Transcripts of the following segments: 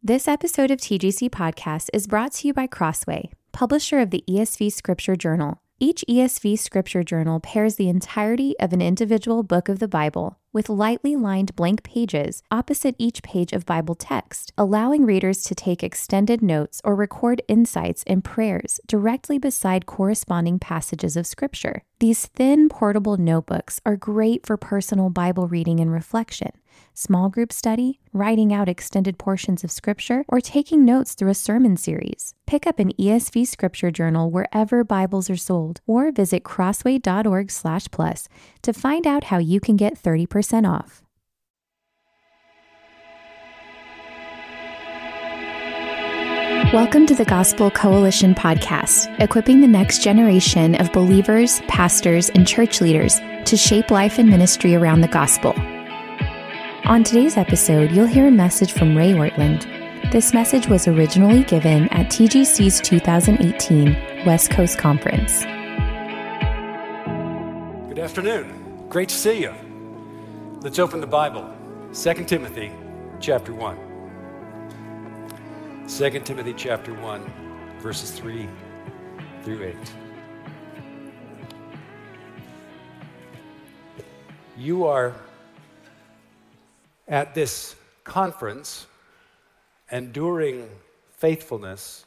This episode of TGC Podcast is brought to you by Crossway, publisher of the ESV Scripture Journal. Each ESV Scripture Journal pairs the entirety of an individual book of the Bible with lightly lined blank pages opposite each page of Bible text, allowing readers to take extended notes or record insights and prayers directly beside corresponding passages of Scripture. These thin, portable notebooks are great for personal Bible reading and reflection small group study, writing out extended portions of scripture, or taking notes through a sermon series. Pick up an ESV scripture journal wherever Bibles are sold or visit crossway.org/plus to find out how you can get 30% off. Welcome to the Gospel Coalition podcast, equipping the next generation of believers, pastors, and church leaders to shape life and ministry around the gospel. On today's episode, you'll hear a message from Ray Ortlund. This message was originally given at TGC's 2018 West Coast Conference. Good afternoon. Great to see you. Let's open the Bible. 2 Timothy chapter 1. 2 Timothy chapter 1, verses 3 through 8. You are at this conference, enduring faithfulness,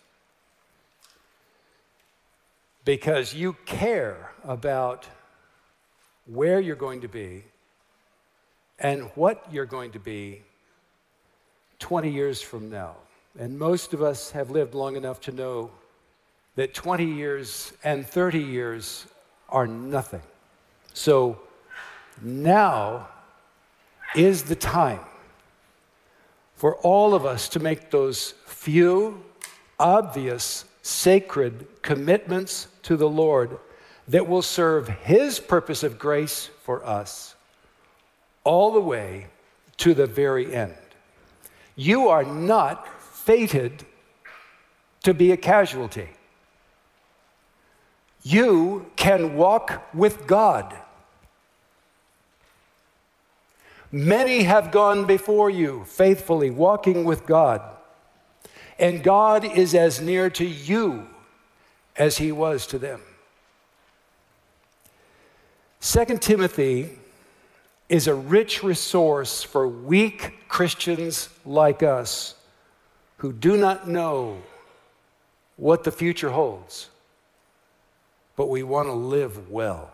because you care about where you're going to be and what you're going to be 20 years from now. And most of us have lived long enough to know that 20 years and 30 years are nothing. So now is the time for all of us to make those few, obvious, sacred commitments to the Lord that will serve His purpose of grace for us all the way to the very end. You are not fated to be a casualty. You can walk with God. Many have gone before you faithfully, walking with God. And God is as near to you as he was to them. 2 Timothy is a rich resource for weak Christians like us who do not know what the future holds, but we want to live well.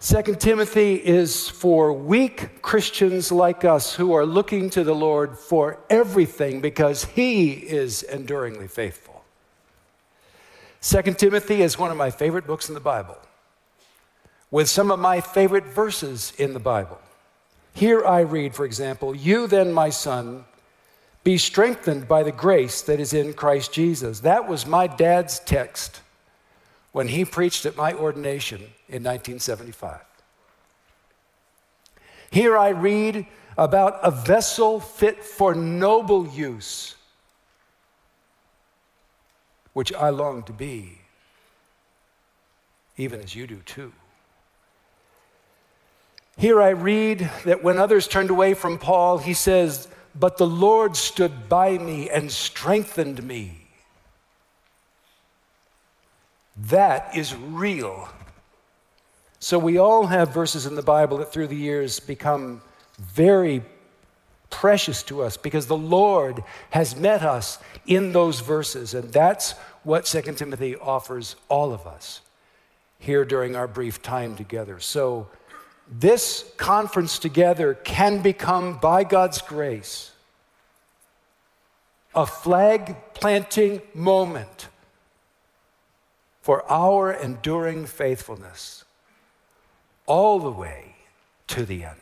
Second Timothy is for weak Christians like us who are looking to the Lord for everything because he is enduringly faithful. Second Timothy is one of my favorite books in the Bible, with some of my favorite verses in the Bible. Here I read, for example, You then, my son, be strengthened by the grace that is in Christ Jesus. That was my dad's text when he preached at my ordination in 1975. Here I read about a vessel fit for noble use, which I long to be, even as you do too. Here I read that when others turned away from Paul, he says, But the Lord stood by me and strengthened me. That is real. So we all have verses in the Bible that through the years become very precious to us because the Lord has met us in those verses. And that's what 2 Timothy offers all of us here during our brief time together. So this conference together can become, by God's grace, a flag planting moment for our enduring faithfulness all the way to the end.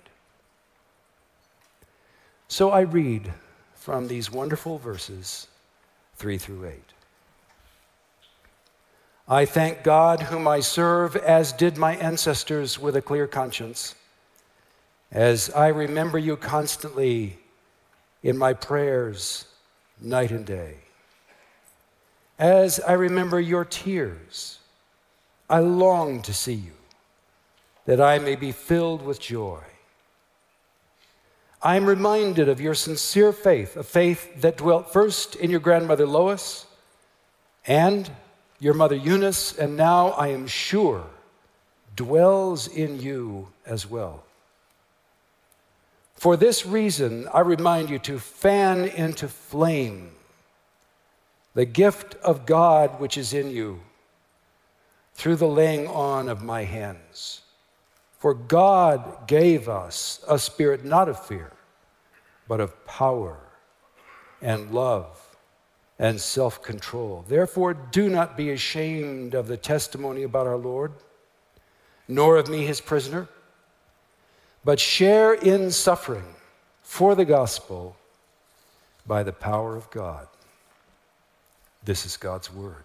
So I read from these wonderful verses 3 through 8. I thank God, whom I serve, as did my ancestors, with a clear conscience, as I remember you constantly in my prayers, night and day. As I remember your tears, I long to see you, that I may be filled with joy. I am reminded of your sincere faith, a faith that dwelt first in your grandmother Lois and your mother Eunice, and now I am sure dwells in you as well. For this reason, I remind you to fan into flame the gift of God which is in you through the laying on of my hands. For God gave us a spirit not of fear, but of power and love and self control. Therefore, do not be ashamed of the testimony about our Lord, nor of me, his prisoner, but share in suffering for the gospel by the power of God. This is God's word.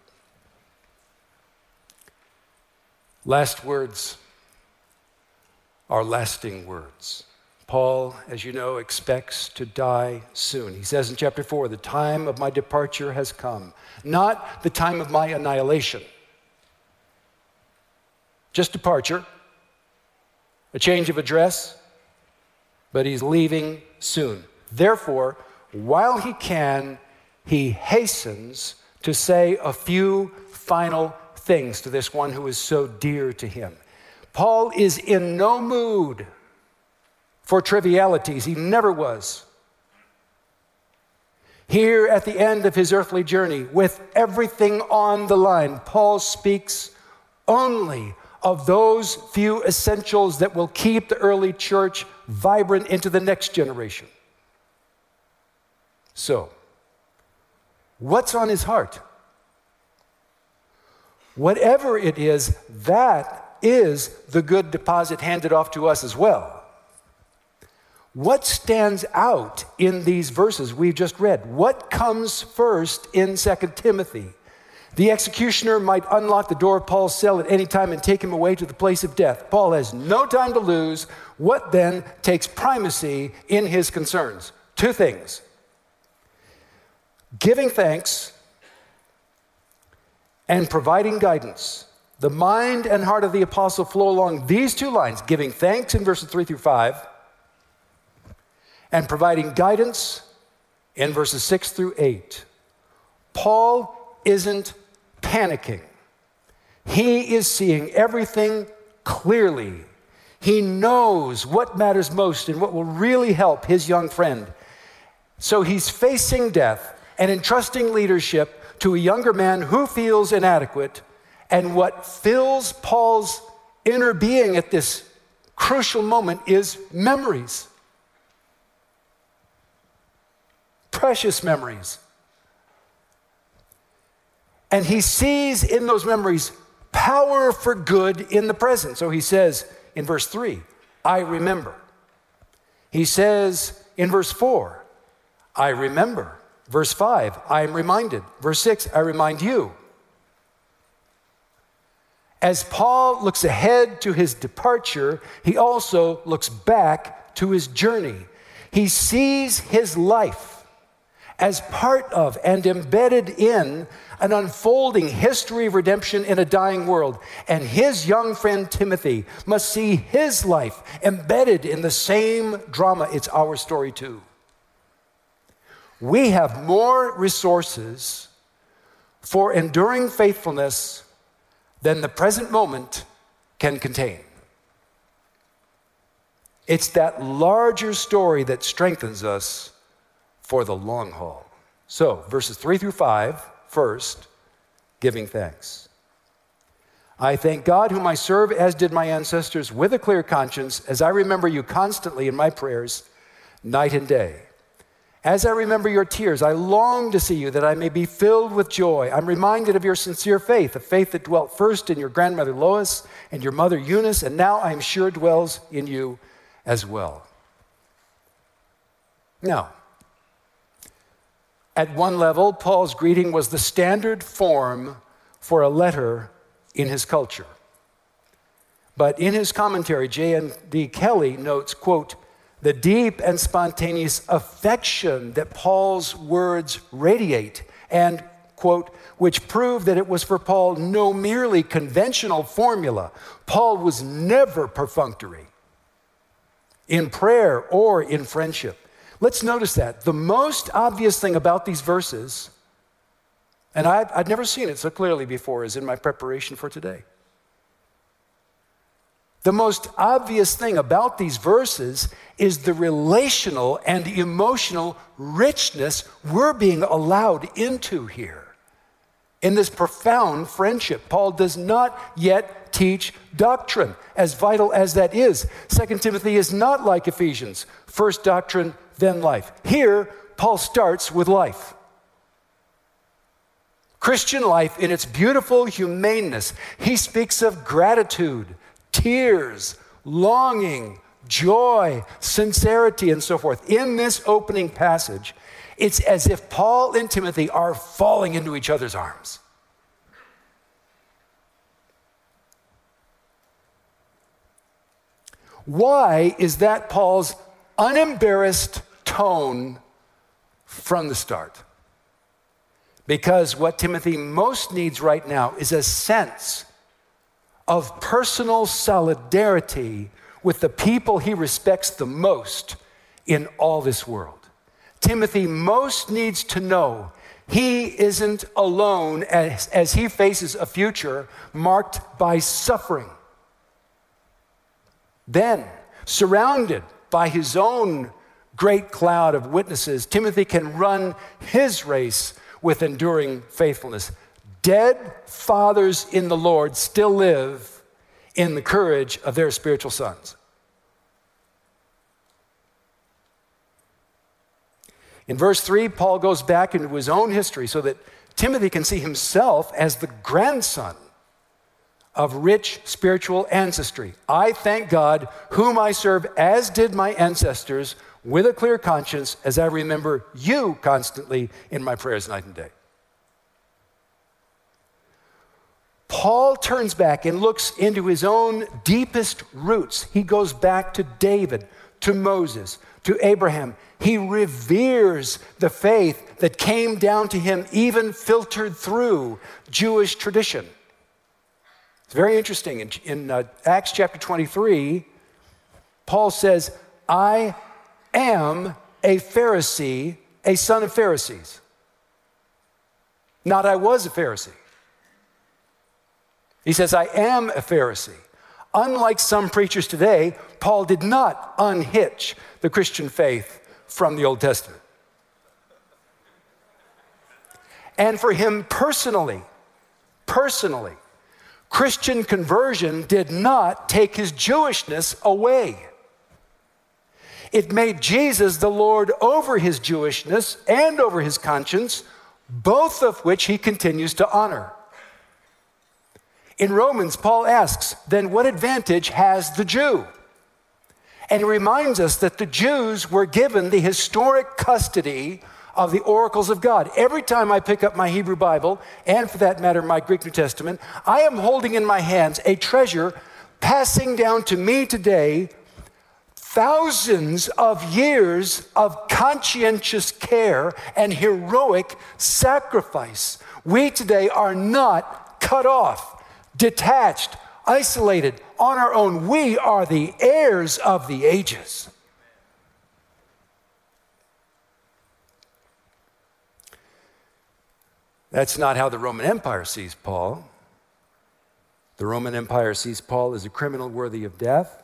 Last words are lasting words. Paul, as you know, expects to die soon. He says in chapter 4, the time of my departure has come, not the time of my annihilation. Just departure, a change of address, but he's leaving soon. Therefore, while he can, he hastens to say a few final things to this one who is so dear to him. Paul is in no mood for trivialities. He never was. Here at the end of his earthly journey, with everything on the line, Paul speaks only of those few essentials that will keep the early church vibrant into the next generation. So, what's on his heart? Whatever it is, that is the good deposit handed off to us as well. What stands out in these verses we've just read? What comes first in 2 Timothy? The executioner might unlock the door of Paul's cell at any time and take him away to the place of death. Paul has no time to lose. What then takes primacy in his concerns? Two things giving thanks and providing guidance. The mind and heart of the apostle flow along these two lines giving thanks in verses 3 through 5 and providing guidance in verses 6 through 8. Paul isn't panicking, he is seeing everything clearly. He knows what matters most and what will really help his young friend. So he's facing death and entrusting leadership to a younger man who feels inadequate. And what fills Paul's inner being at this crucial moment is memories. precious memories. And he sees in those memories power for good in the present. So he says in verse 3, I remember. He says in verse 4, I remember. Verse 5, I am reminded. Verse 6, I remind you. As Paul looks ahead to his departure, he also looks back to his journey. He sees his life as part of and embedded in an unfolding history of redemption in a dying world. And his young friend Timothy must see his life embedded in the same drama. It's our story too. We have more resources for enduring faithfulness than the present moment can contain. It's that larger story that strengthens us for the long haul. So, verses 3 through 5, first, giving thanks. I thank God, whom I serve, as did my ancestors, with a clear conscience, as I remember you constantly in my prayers, night and day. As I remember your tears, I long to see you that I may be filled with joy. I'm reminded of your sincere faith, a faith that dwelt first in your grandmother Lois and your mother Eunice, and now I am sure dwells in you as well. Now, at one level, Paul's greeting was the standard form for a letter in his culture. But in his commentary, J.N.D. Kelly notes, quote, the deep and spontaneous affection that Paul's words radiate, and, quote, which prove that it was for Paul no merely conventional formula. Paul was never perfunctory in prayer or in friendship. Let's notice that. The most obvious thing about these verses, and i would never seen it so clearly before, is in my preparation for today. The most obvious thing about these verses is the relational and emotional richness we're being allowed into here. In this profound friendship, Paul does not yet teach doctrine, as vital as that is. Second Timothy is not like Ephesians first doctrine, then life. Here, Paul starts with life. Christian life in its beautiful humaneness, he speaks of gratitude tears, longing, joy, sincerity, and so forth. In this opening passage, it's as if Paul and Timothy are falling into each other's arms. Why is that Paul's unembarrassed tone from the start? Because what Timothy most needs right now is a sense of personal solidarity with the people he respects the most in all this world. Timothy most needs to know he isn't alone as, as he faces a future marked by suffering. Then, surrounded by his own great cloud of witnesses, Timothy can run his race with enduring faithfulness. Dead fathers in the Lord still live in the courage of their spiritual sons. In verse 3, Paul goes back into his own history so that Timothy can see himself as the grandson of rich spiritual ancestry. I thank God, whom I serve, as did my ancestors, with a clear conscience, as I remember you constantly in my prayers night and day. Paul turns back and looks into his own deepest roots. He goes back to David, to Moses, to Abraham. He reveres the faith that came down to him, even filtered through Jewish tradition. It's very interesting. In, in uh, Acts chapter 23, Paul says, I am a Pharisee, a son of Pharisees. Not I was a Pharisee. He says, I am a Pharisee. Unlike some preachers today, Paul did not unhitch the Christian faith from the Old Testament. And for him personally, personally, Christian conversion did not take his Jewishness away. It made Jesus the Lord over his Jewishness and over his conscience, both of which he continues to honor. In Romans, Paul asks, then what advantage has the Jew? And he reminds us that the Jews were given the historic custody of the oracles of God. Every time I pick up my Hebrew Bible, and for that matter, my Greek New Testament, I am holding in my hands a treasure passing down to me today thousands of years of conscientious care and heroic sacrifice. We today are not cut off detached, isolated, on our own. We are the heirs of the ages. That's not how the Roman Empire sees Paul. The Roman Empire sees Paul as a criminal worthy of death.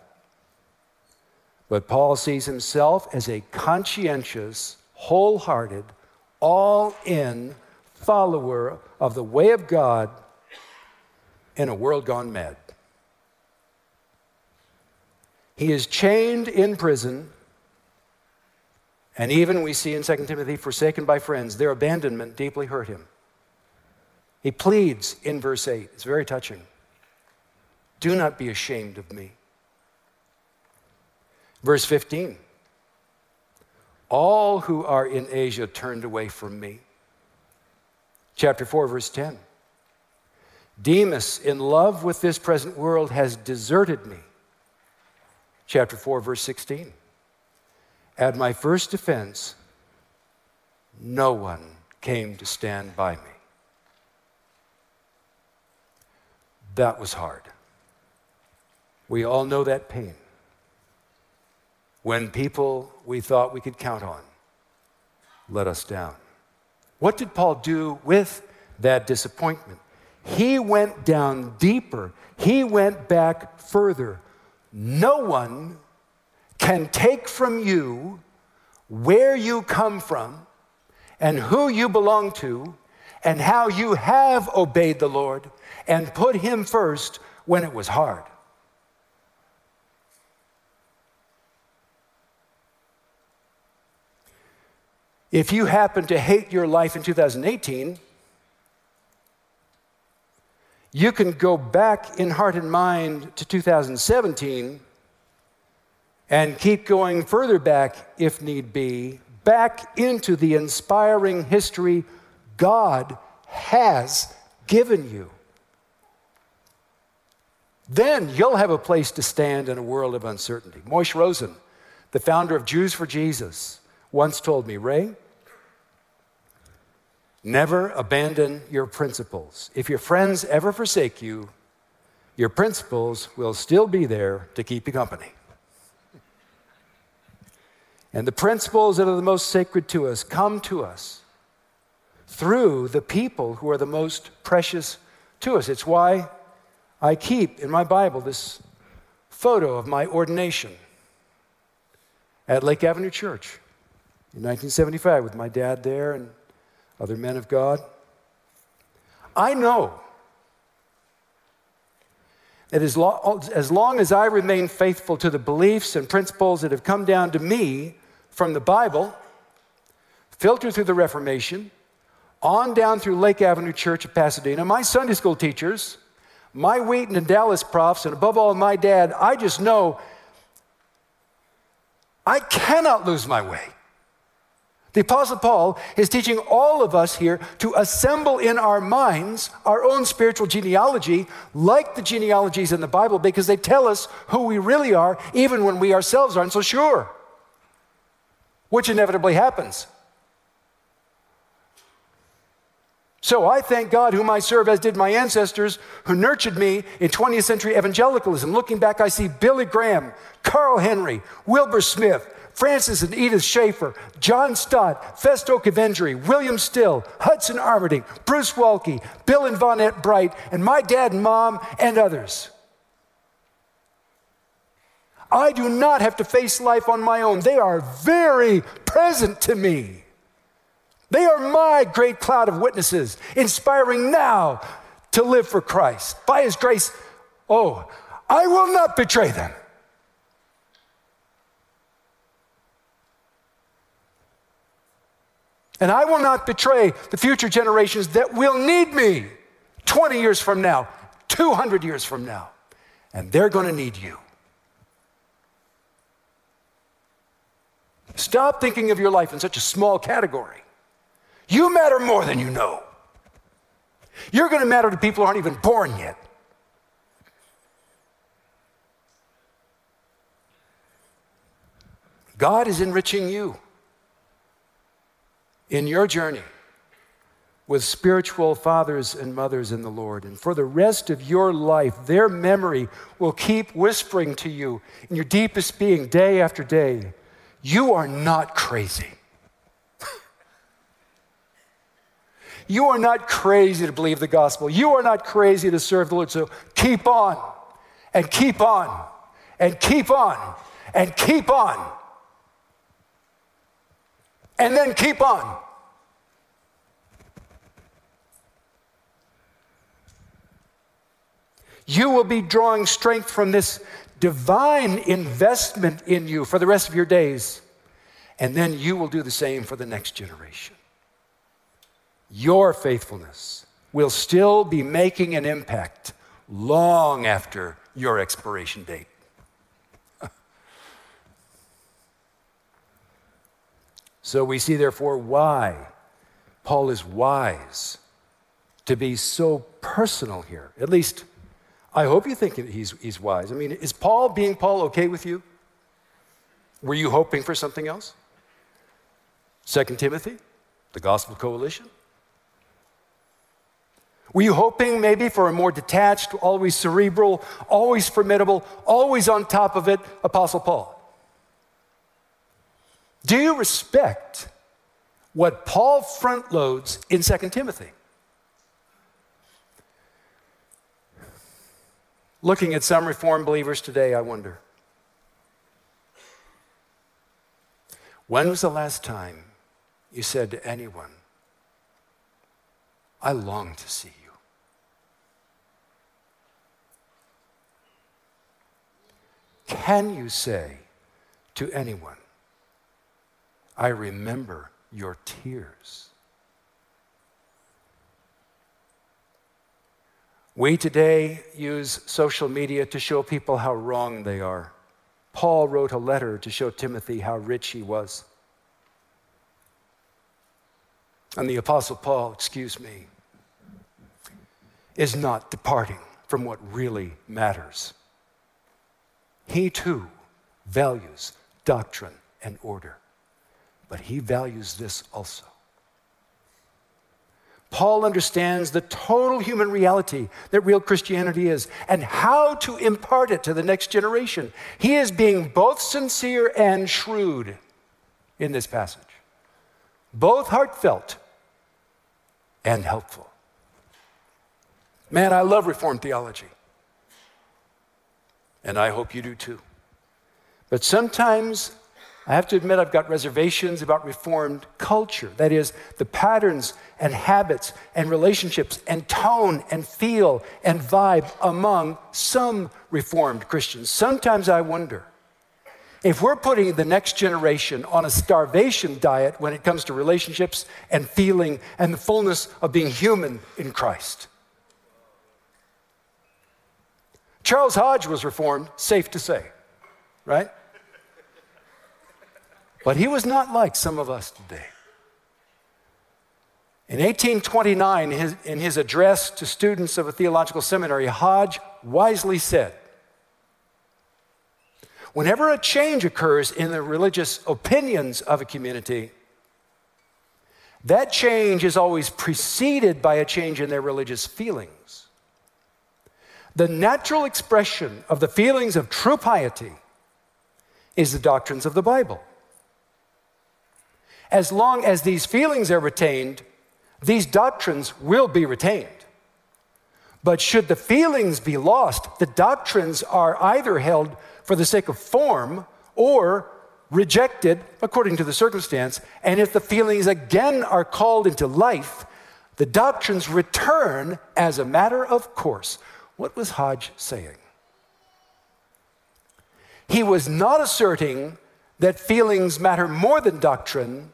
But Paul sees himself as a conscientious, wholehearted, all in follower of the way of God in a world gone mad. He is chained in prison, and even we see in 2 Timothy, forsaken by friends, their abandonment deeply hurt him. He pleads in verse 8, it's very touching. Do not be ashamed of me. Verse 15, all who are in Asia turned away from me. Chapter 4, verse 10. Demas, in love with this present world, has deserted me. Chapter 4, verse 16. At my first defense, no one came to stand by me. That was hard. We all know that pain. When people we thought we could count on let us down. What did Paul do with that disappointment? He went down deeper, he went back further. No one can take from you where you come from and who you belong to and how you have obeyed the Lord and put Him first when it was hard. If you happen to hate your life in 2018, you can go back in heart and mind to 2017 and keep going further back if need be, back into the inspiring history God has given you. Then you'll have a place to stand in a world of uncertainty. Moishe Rosen, the founder of Jews for Jesus, once told me, Ray, never abandon your principles. If your friends ever forsake you, your principles will still be there to keep you company. And the principles that are the most sacred to us come to us through the people who are the most precious to us. It's why I keep in my Bible this photo of my ordination at Lake Avenue Church in 1975 with my dad there and other men of God. I know that as, lo- as long as I remain faithful to the beliefs and principles that have come down to me from the Bible, filtered through the Reformation, on down through Lake Avenue Church of Pasadena, my Sunday school teachers, my Wheaton and Dallas profs, and above all, my dad, I just know I cannot lose my way. The Apostle Paul is teaching all of us here to assemble in our minds our own spiritual genealogy, like the genealogies in the Bible, because they tell us who we really are, even when we ourselves aren't so sure, which inevitably happens. So I thank God, whom I serve, as did my ancestors who nurtured me in 20th century evangelicalism. Looking back, I see Billy Graham, Carl Henry, Wilbur Smith, Francis and Edith Schaeffer, John Stott, Festo Kivengere, William Still, Hudson Armerding, Bruce Waltke, Bill and Vonette Bright, and my dad and mom, and others. I do not have to face life on my own. They are very present to me. They are my great cloud of witnesses, inspiring now to live for Christ. By His grace, oh, I will not betray them. And I will not betray the future generations that will need me 20 years from now, 200 years from now. And they're going to need you. Stop thinking of your life in such a small category. You matter more than you know. You're going to matter to people who aren't even born yet. God is enriching you in your journey with spiritual fathers and mothers in the Lord. And for the rest of your life, their memory will keep whispering to you in your deepest being, day after day, you are not crazy. you are not crazy to believe the gospel. You are not crazy to serve the Lord. So keep on and keep on and keep on and keep on and then keep on. You will be drawing strength from this divine investment in you for the rest of your days. And then you will do the same for the next generation. Your faithfulness will still be making an impact long after your expiration date. So we see, therefore, why Paul is wise to be so personal here. At least, I hope you think he's, he's wise. I mean, is Paul being Paul okay with you? Were you hoping for something else? Second Timothy, the Gospel Coalition? Were you hoping maybe for a more detached, always cerebral, always formidable, always on top of it Apostle Paul? Do you respect what Paul front loads in 2 Timothy? Looking at some Reformed believers today, I wonder when was the last time you said to anyone, I long to see you? Can you say to anyone, I remember your tears? We today use social media to show people how wrong they are. Paul wrote a letter to show Timothy how rich he was. And the Apostle Paul, excuse me, is not departing from what really matters. He too values doctrine and order, but he values this also. Paul understands the total human reality that real Christianity is and how to impart it to the next generation. He is being both sincere and shrewd in this passage, both heartfelt and helpful. Man, I love Reformed theology. And I hope you do too. But sometimes I have to admit I've got reservations about Reformed culture. That is, the patterns and habits and relationships and tone and feel and vibe among some Reformed Christians. Sometimes I wonder if we're putting the next generation on a starvation diet when it comes to relationships and feeling and the fullness of being human in Christ. Charles Hodge was reformed, safe to say, right? But he was not like some of us today. In 1829, his, in his address to students of a theological seminary, Hodge wisely said, Whenever a change occurs in the religious opinions of a community, that change is always preceded by a change in their religious feelings. The natural expression of the feelings of true piety is the doctrines of the Bible. As long as these feelings are retained, these doctrines will be retained. But should the feelings be lost, the doctrines are either held for the sake of form or rejected according to the circumstance. And if the feelings again are called into life, the doctrines return as a matter of course. What was Hodge saying? He was not asserting that feelings matter more than doctrine.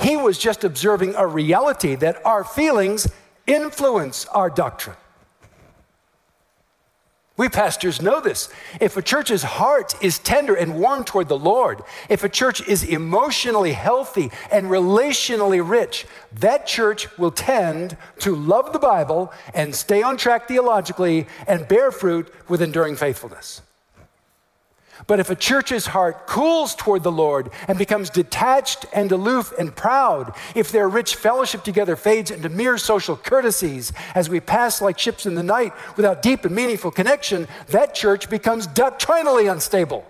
He was just observing a reality that our feelings influence our doctrine. We pastors know this. If a church's heart is tender and warm toward the Lord, if a church is emotionally healthy and relationally rich, that church will tend to love the Bible and stay on track theologically and bear fruit with enduring faithfulness. But if a church's heart cools toward the Lord and becomes detached and aloof and proud, if their rich fellowship together fades into mere social courtesies as we pass like ships in the night without deep and meaningful connection, that church becomes doctrinally unstable.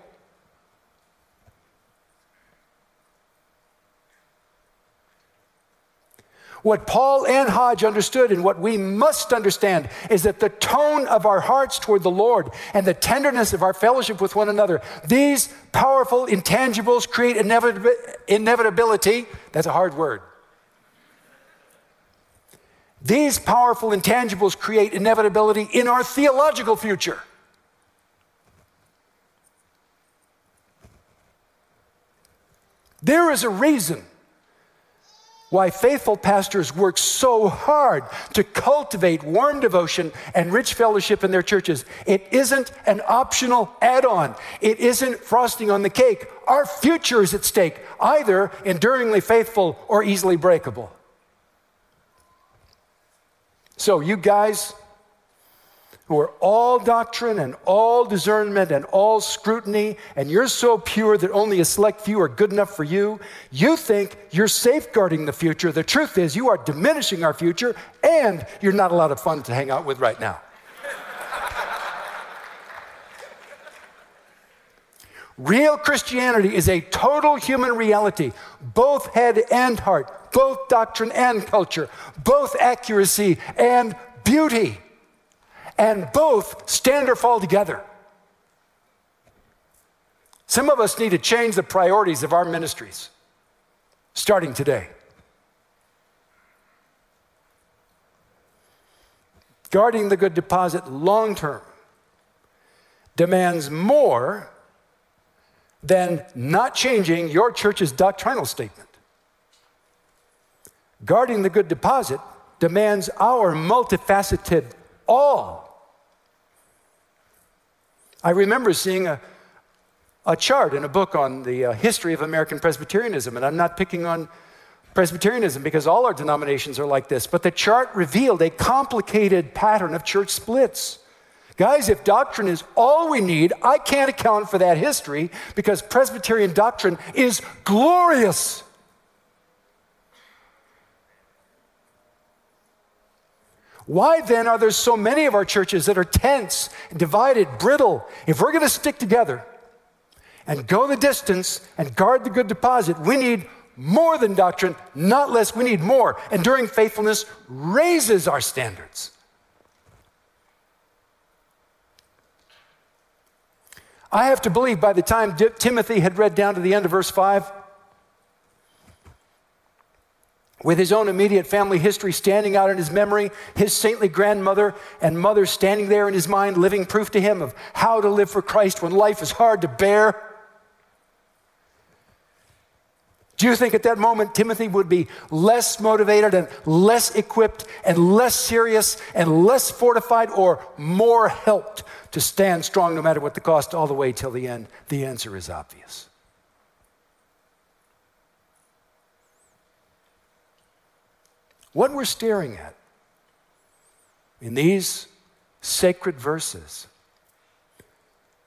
What Paul and Hodge understood, and what we must understand, is that the tone of our hearts toward the Lord and the tenderness of our fellowship with one another, these powerful intangibles create inevitability. That's a hard word. These powerful intangibles create inevitability in our theological future. There is a reason why faithful pastors work so hard to cultivate warm devotion and rich fellowship in their churches. It isn't an optional add on, it isn't frosting on the cake. Our future is at stake, either enduringly faithful or easily breakable. So, you guys, who are all doctrine and all discernment and all scrutiny, and you're so pure that only a select few are good enough for you, you think you're safeguarding the future. The truth is, you are diminishing our future, and you're not a lot of fun to hang out with right now. Real Christianity is a total human reality, both head and heart, both doctrine and culture, both accuracy and beauty and both stand or fall together. Some of us need to change the priorities of our ministries starting today. Guarding the good deposit long term demands more than not changing your church's doctrinal statement. Guarding the good deposit demands our multifaceted all. I remember seeing a, a chart in a book on the uh, history of American Presbyterianism, and I'm not picking on Presbyterianism because all our denominations are like this, but the chart revealed a complicated pattern of church splits. Guys, if doctrine is all we need, I can't account for that history because Presbyterian doctrine is glorious. Why then are there so many of our churches that are tense, divided, brittle? If we're going to stick together and go the distance and guard the good deposit, we need more than doctrine, not less. We need more. Enduring faithfulness raises our standards. I have to believe by the time Timothy had read down to the end of verse 5, with his own immediate family history standing out in his memory, his saintly grandmother and mother standing there in his mind, living proof to him of how to live for Christ when life is hard to bear. Do you think at that moment Timothy would be less motivated and less equipped and less serious and less fortified or more helped to stand strong no matter what the cost all the way till the end? The answer is obvious. What we're staring at in these sacred verses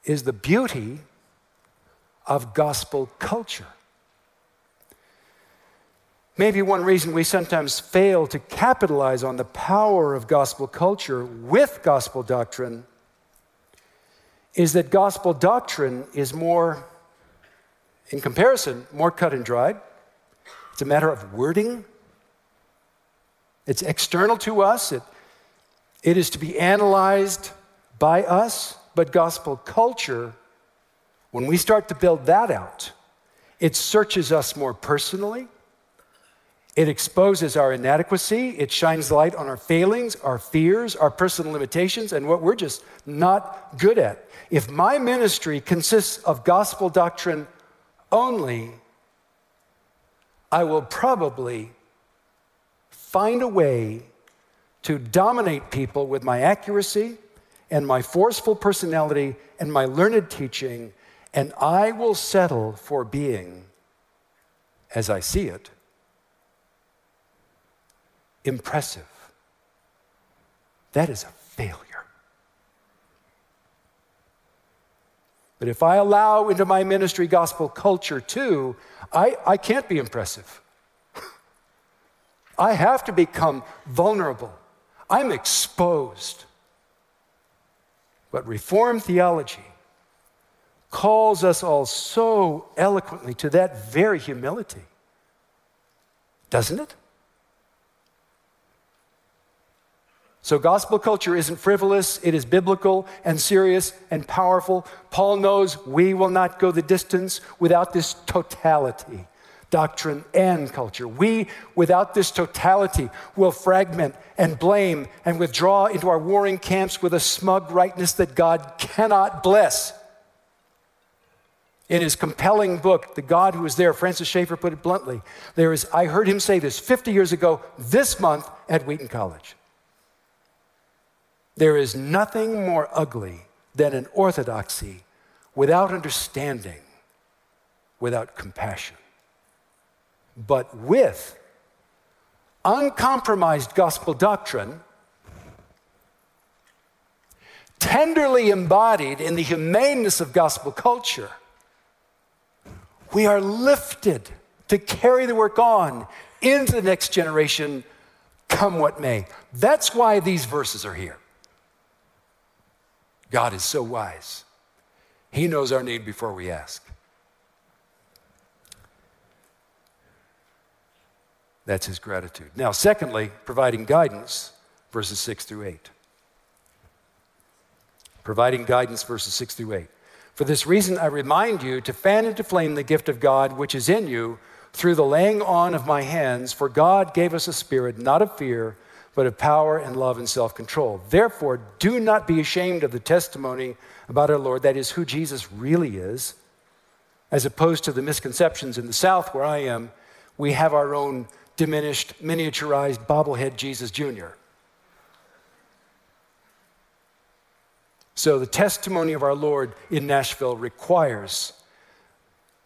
is the beauty of gospel culture. Maybe one reason we sometimes fail to capitalize on the power of gospel culture with gospel doctrine is that gospel doctrine is more, in comparison, more cut and dried. It's a matter of wording, it's external to us, it, it is to be analyzed by us, but gospel culture, when we start to build that out, it searches us more personally. It exposes our inadequacy. It shines light on our failings, our fears, our personal limitations, and what we're just not good at. If my ministry consists of gospel doctrine only, I will probably find a way to dominate people with my accuracy and my forceful personality and my learned teaching, and I will settle for being, as I see it, impressive. That is a failure. But if I allow into my ministry gospel culture too, I, I can't be impressive. I have to become vulnerable. I'm exposed. But Reformed theology calls us all so eloquently to that very humility, doesn't it? So, gospel culture isn't frivolous, it is biblical and serious and powerful. Paul knows we will not go the distance without this totality doctrine and culture. We, without this totality, will fragment and blame and withdraw into our warring camps with a smug rightness that God cannot bless. In his compelling book, The God Who Is There, Francis Schaeffer put it bluntly. There is, I heard him say this 50 years ago this month at Wheaton College. There is nothing more ugly than an orthodoxy without understanding, without compassion. But with uncompromised gospel doctrine, tenderly embodied in the humaneness of gospel culture, we are lifted to carry the work on into the next generation, come what may. That's why these verses are here. God is so wise. He knows our need before we ask. That's his gratitude. Now, secondly, providing guidance, verses 6 through 8. Providing guidance, verses 6 through 8. For this reason, I remind you to fan into flame the gift of God which is in you through the laying on of my hands. For God gave us a spirit not of fear, but of power and love and self control. Therefore, do not be ashamed of the testimony about our Lord, that is, who Jesus really is, as opposed to the misconceptions in the South where I am. We have our own diminished, miniaturized bobblehead Jesus Jr. So the testimony of our Lord in Nashville requires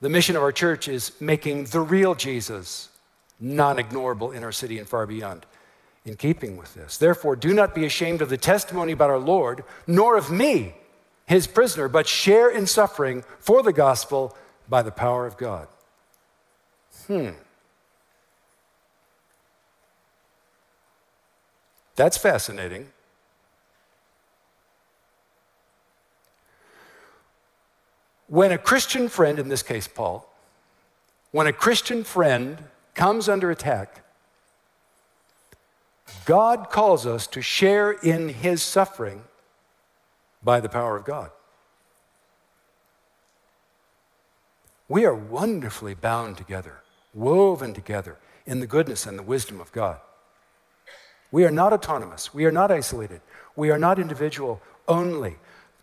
the mission of our church is making the real Jesus non ignorable in our city and far beyond. In keeping with this, therefore, do not be ashamed of the testimony about our Lord, nor of me, his prisoner, but share in suffering for the gospel by the power of God. Hmm. That's fascinating. When a Christian friend, in this case, Paul, when a Christian friend comes under attack, God calls us to share in his suffering by the power of God. We are wonderfully bound together, woven together in the goodness and the wisdom of God. We are not autonomous. We are not isolated. We are not individual only.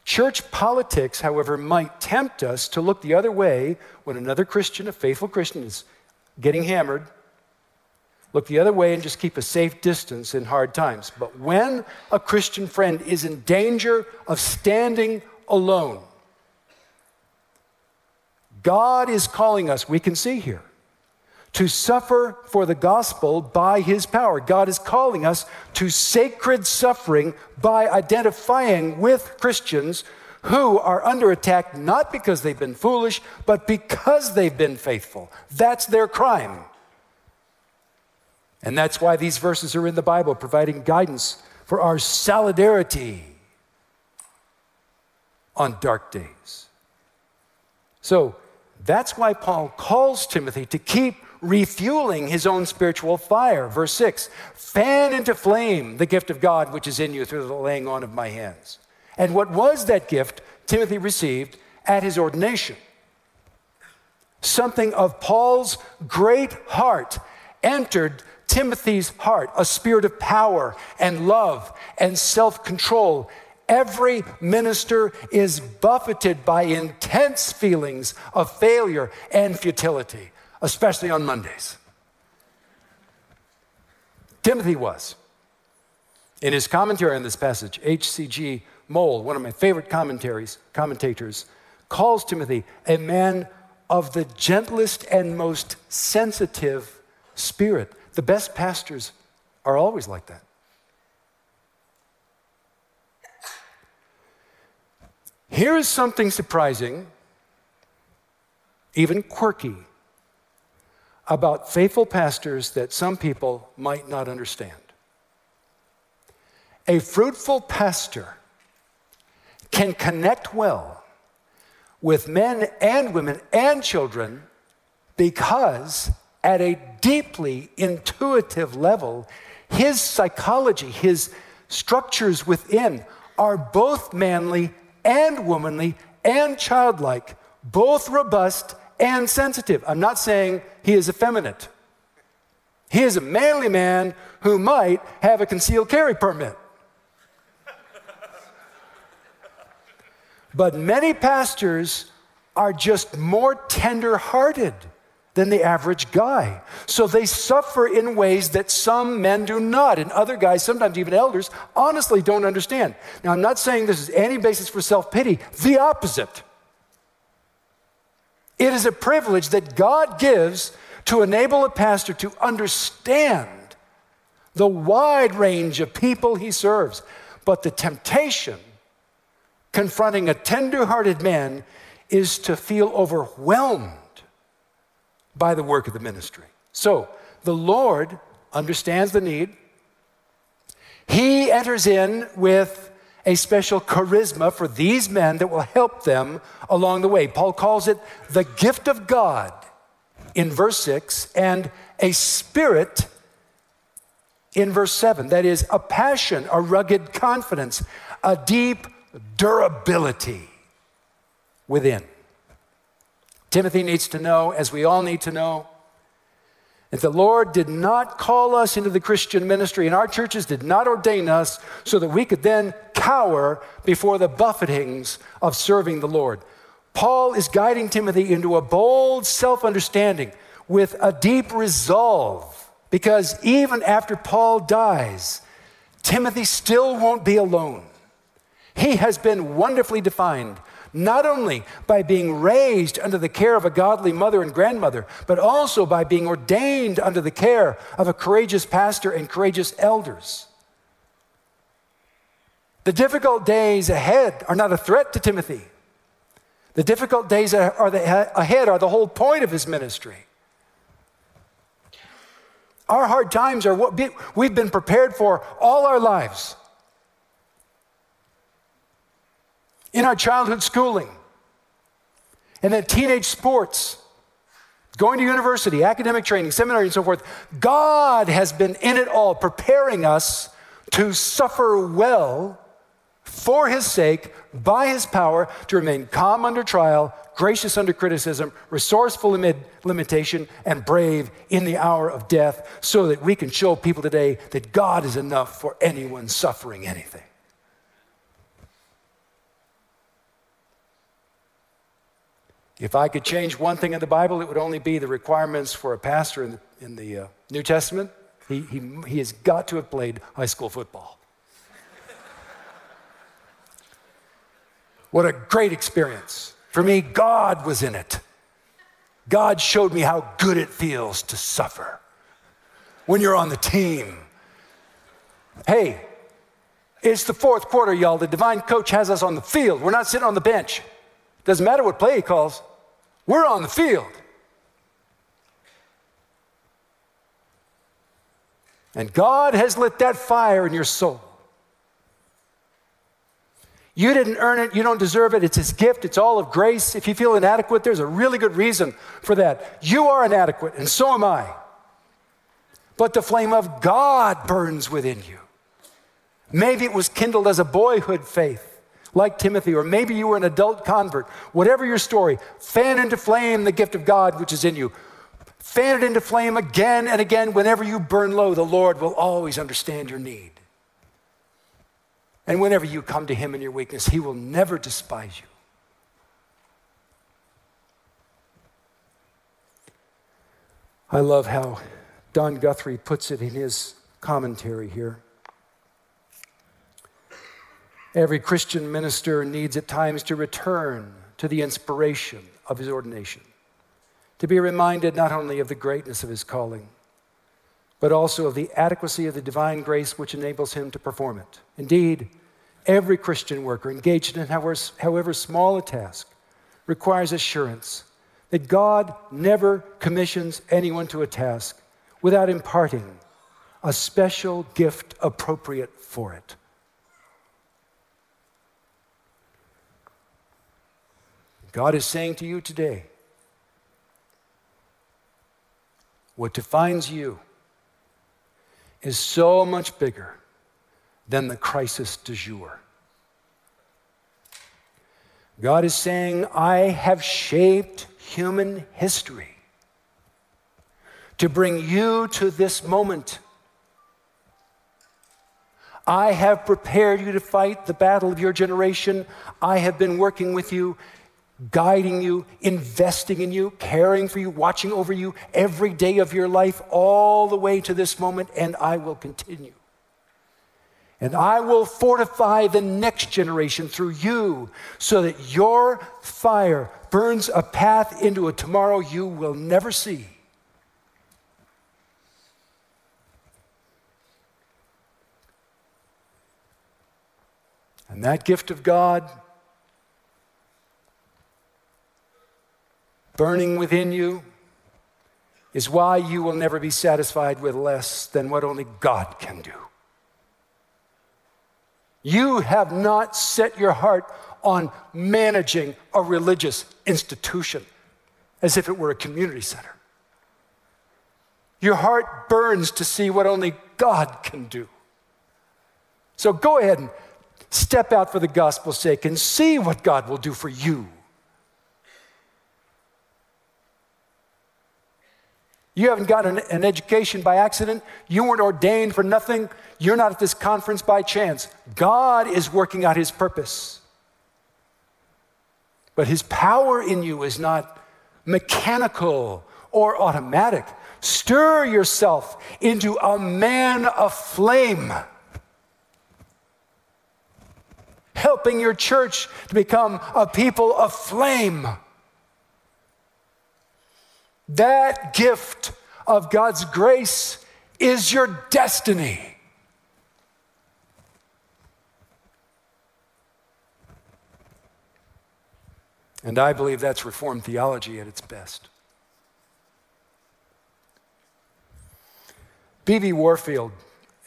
Church politics, however, might tempt us to look the other way when another Christian, a faithful Christian, is getting hammered. Look the other way and just keep a safe distance in hard times. But when a Christian friend is in danger of standing alone, God is calling us, we can see here, to suffer for the gospel by his power. God is calling us to sacred suffering by identifying with Christians who are under attack not because they've been foolish, but because they've been faithful. That's their crime. And that's why these verses are in the Bible, providing guidance for our solidarity on dark days. So that's why Paul calls Timothy to keep refueling his own spiritual fire. Verse 6 Fan into flame the gift of God which is in you through the laying on of my hands. And what was that gift Timothy received at his ordination? Something of Paul's great heart entered Timothy's heart, a spirit of power and love and self control. Every minister is buffeted by intense feelings of failure and futility especially on Mondays. Timothy was. In his commentary on this passage, H.C.G. Moule, one of my favorite commentaries, commentators, calls Timothy a man of the gentlest and most sensitive spirit. The best pastors are always like that. Here is something surprising, even quirky, about faithful pastors that some people might not understand. A fruitful pastor can connect well with men and women and children because, at a deeply intuitive level, his psychology, his structures within are both manly and womanly and childlike, both robust and sensitive. I'm not saying he is effeminate. He is a manly man who might have a concealed carry permit. But many pastors are just more tender hearted than the average guy. So they suffer in ways that some men do not, and other guys, sometimes even elders, honestly don't understand. Now, I'm not saying this is any basis for self pity, the opposite. It is a privilege that God gives to enable a pastor to understand the wide range of people he serves. But the temptation confronting a tender hearted man is to feel overwhelmed by the work of the ministry. So the Lord understands the need. He enters in with a special charisma for these men that will help them along the way. Paul calls it the gift of God in verse 6 and a spirit in verse 7. That is, a passion, a rugged confidence, a deep durability within. Timothy needs to know, as we all need to know, that the Lord did not call us into the Christian ministry, and our churches did not ordain us so that we could then cower before the buffetings of serving the Lord. Paul is guiding Timothy into a bold self understanding with a deep resolve, because even after Paul dies, Timothy still won't be alone. He has been wonderfully defined, not only by being raised under the care of a godly mother and grandmother, but also by being ordained under the care of a courageous pastor and courageous elders. The difficult days ahead are not a threat to Timothy. The difficult days are the, ahead are the whole point of his ministry. Our hard times are what we've been prepared for all our lives. In our childhood schooling, and then teenage sports, going to university, academic training, seminary, and so forth. God has been in it all, preparing us to suffer well for His sake, by His power, to remain calm under trial, gracious under criticism, resourceful amid limitation, and brave in the hour of death, so that we can show people today that God is enough for anyone suffering anything. If I could change one thing in the Bible, it would only be the requirements for a pastor in the, in the uh, New Testament. He, he, he has got to have played high school football. what a great experience. For me, God was in it. God showed me how good it feels to suffer when you're on the team. Hey, it's the fourth quarter, y'all. The divine coach has us on the field. We're not sitting on the bench. Doesn't matter what play he calls, we're on the field. And God has lit that fire in your soul. You didn't earn it, you don't deserve it. It's His gift, it's all of grace. If you feel inadequate, there's a really good reason for that. You are inadequate, and so am I. But the flame of God burns within you. Maybe it was kindled as a boyhood faith like Timothy, or maybe you were an adult convert. Whatever your story, fan into flame the gift of God which is in you. Fan it into flame again and again. Whenever you burn low, the Lord will always understand your need. And whenever you come to Him in your weakness, He will never despise you. I love how Don Guthrie puts it in his commentary here. Every Christian minister needs at times to return to the inspiration of his ordination, to be reminded not only of the greatness of his calling, but also of the adequacy of the divine grace which enables him to perform it. Indeed, every Christian worker engaged in however, however small a task requires assurance that God never commissions anyone to a task without imparting a special gift appropriate for it. God is saying to you today what defines you is so much bigger than the crisis du jour. God is saying, I have shaped human history to bring you to this moment. I have prepared you to fight the battle of your generation. I have been working with you, guiding you, investing in you, caring for you, watching over you every day of your life, all the way to this moment, and I will continue. And I will fortify the next generation through you so that your fire burns a path into a tomorrow you will never see. And that gift of God burning within you is why you will never be satisfied with less than what only God can do. You have not set your heart on managing a religious institution as if it were a community center. Your heart burns to see what only God can do. So go ahead and step out for the gospel's sake and see what God will do for you. You haven't got an, an, education by accident. You weren't ordained for nothing. You're not at this conference by chance. God is working out his purpose. But his power in you is not mechanical or automatic. Stir yourself into a man of flame, helping your church to become a people of flame. That gift of God's grace is your destiny. And I believe that's Reformed theology at its best. B.B. Warfield,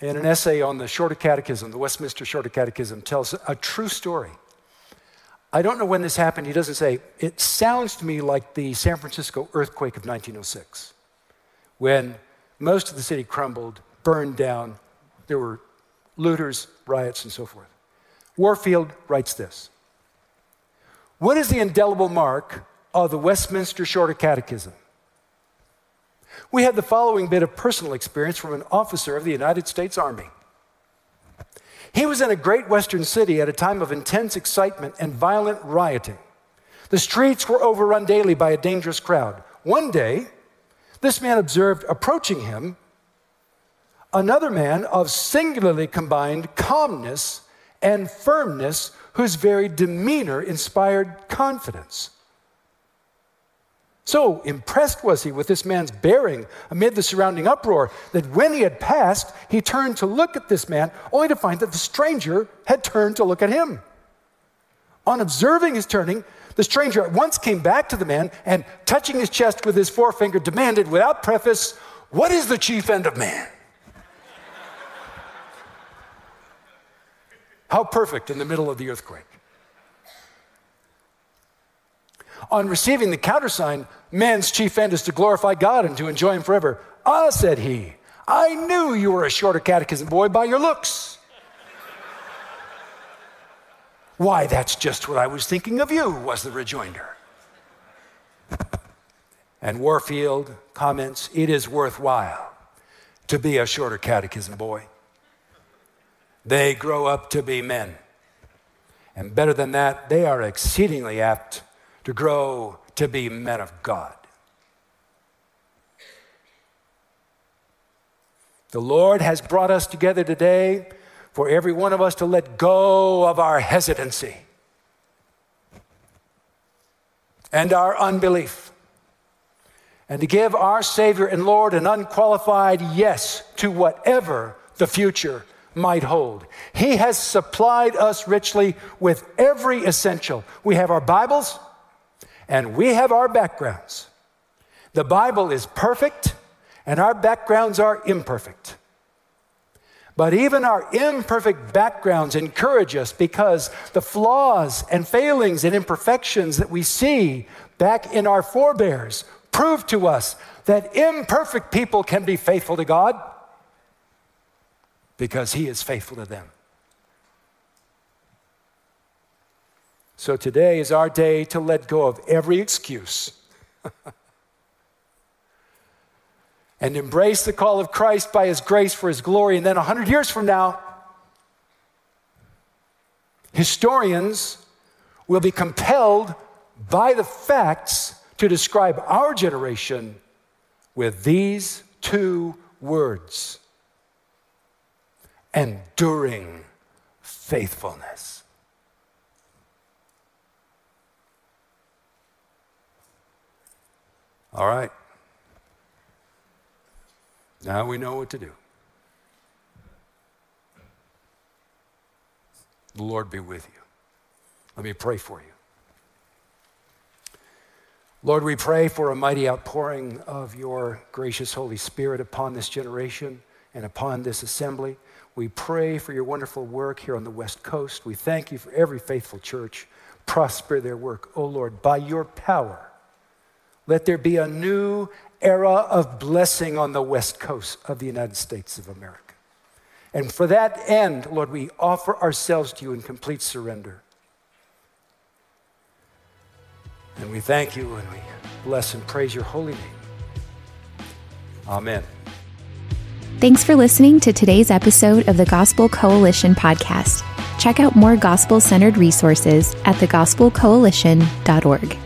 in an essay on the Shorter Catechism, the Westminster Shorter Catechism, tells a true story I don't know when this happened. He doesn't say. It sounds to me like the San Francisco earthquake of 1906, when most of the city crumbled, burned down. There were looters, riots, and so forth. Warfield writes this What is the indelible mark of the Westminster Shorter Catechism? We had the following bit of personal experience from an officer of the United States Army. He was in a great western city at a time of intense excitement and violent rioting. The streets were overrun daily by a dangerous crowd. One day, this man observed approaching him another man of singularly combined calmness and firmness, whose very demeanor inspired confidence. So impressed was he with this man's bearing amid the surrounding uproar that when he had passed, he turned to look at this man, only to find that the stranger had turned to look at him. On observing his turning, the stranger at once came back to the man and, touching his chest with his forefinger, demanded without preface, What is the chief end of man? How perfect in the middle of the earthquake. On receiving the countersign, man's chief end is to glorify God and to enjoy Him forever. Ah, said he, I knew you were a shorter catechism boy by your looks. Why, that's just what I was thinking of you, was the rejoinder. And Warfield comments, It is worthwhile to be a shorter catechism boy. They grow up to be men. And better than that, they are exceedingly apt to grow to be men of God. The Lord has brought us together today for every one of us to let go of our hesitancy and our unbelief and to give our Savior and Lord an unqualified yes to whatever the future might hold. He has supplied us richly with every essential. We have our Bibles, and we have our backgrounds. The Bible is perfect, and our backgrounds are imperfect. But even our imperfect backgrounds encourage us because the flaws and failings and imperfections that we see back in our forebears prove to us that imperfect people can be faithful to God because He is faithful to them. So today is our day to let go of every excuse and embrace the call of Christ by his grace for his glory. And then 100 years from now, historians will be compelled by the facts to describe our generation with these two words enduring faithfulness. All right. Now we know what to do. The Lord be with you. Let me pray for you. Lord, we pray for a mighty outpouring of your gracious Holy Spirit upon this generation and upon this assembly. We pray for your wonderful work here on the West Coast. We thank you for every faithful church. Prosper their work, O oh Lord, by your power. Let there be a new era of blessing on the West Coast of the United States of America. And for that end, Lord, we offer ourselves to you in complete surrender. And we thank you and we bless and praise your holy name. Amen. Thanks for listening to today's episode of the Gospel Coalition podcast. Check out more gospel centered resources at thegospelcoalition.org.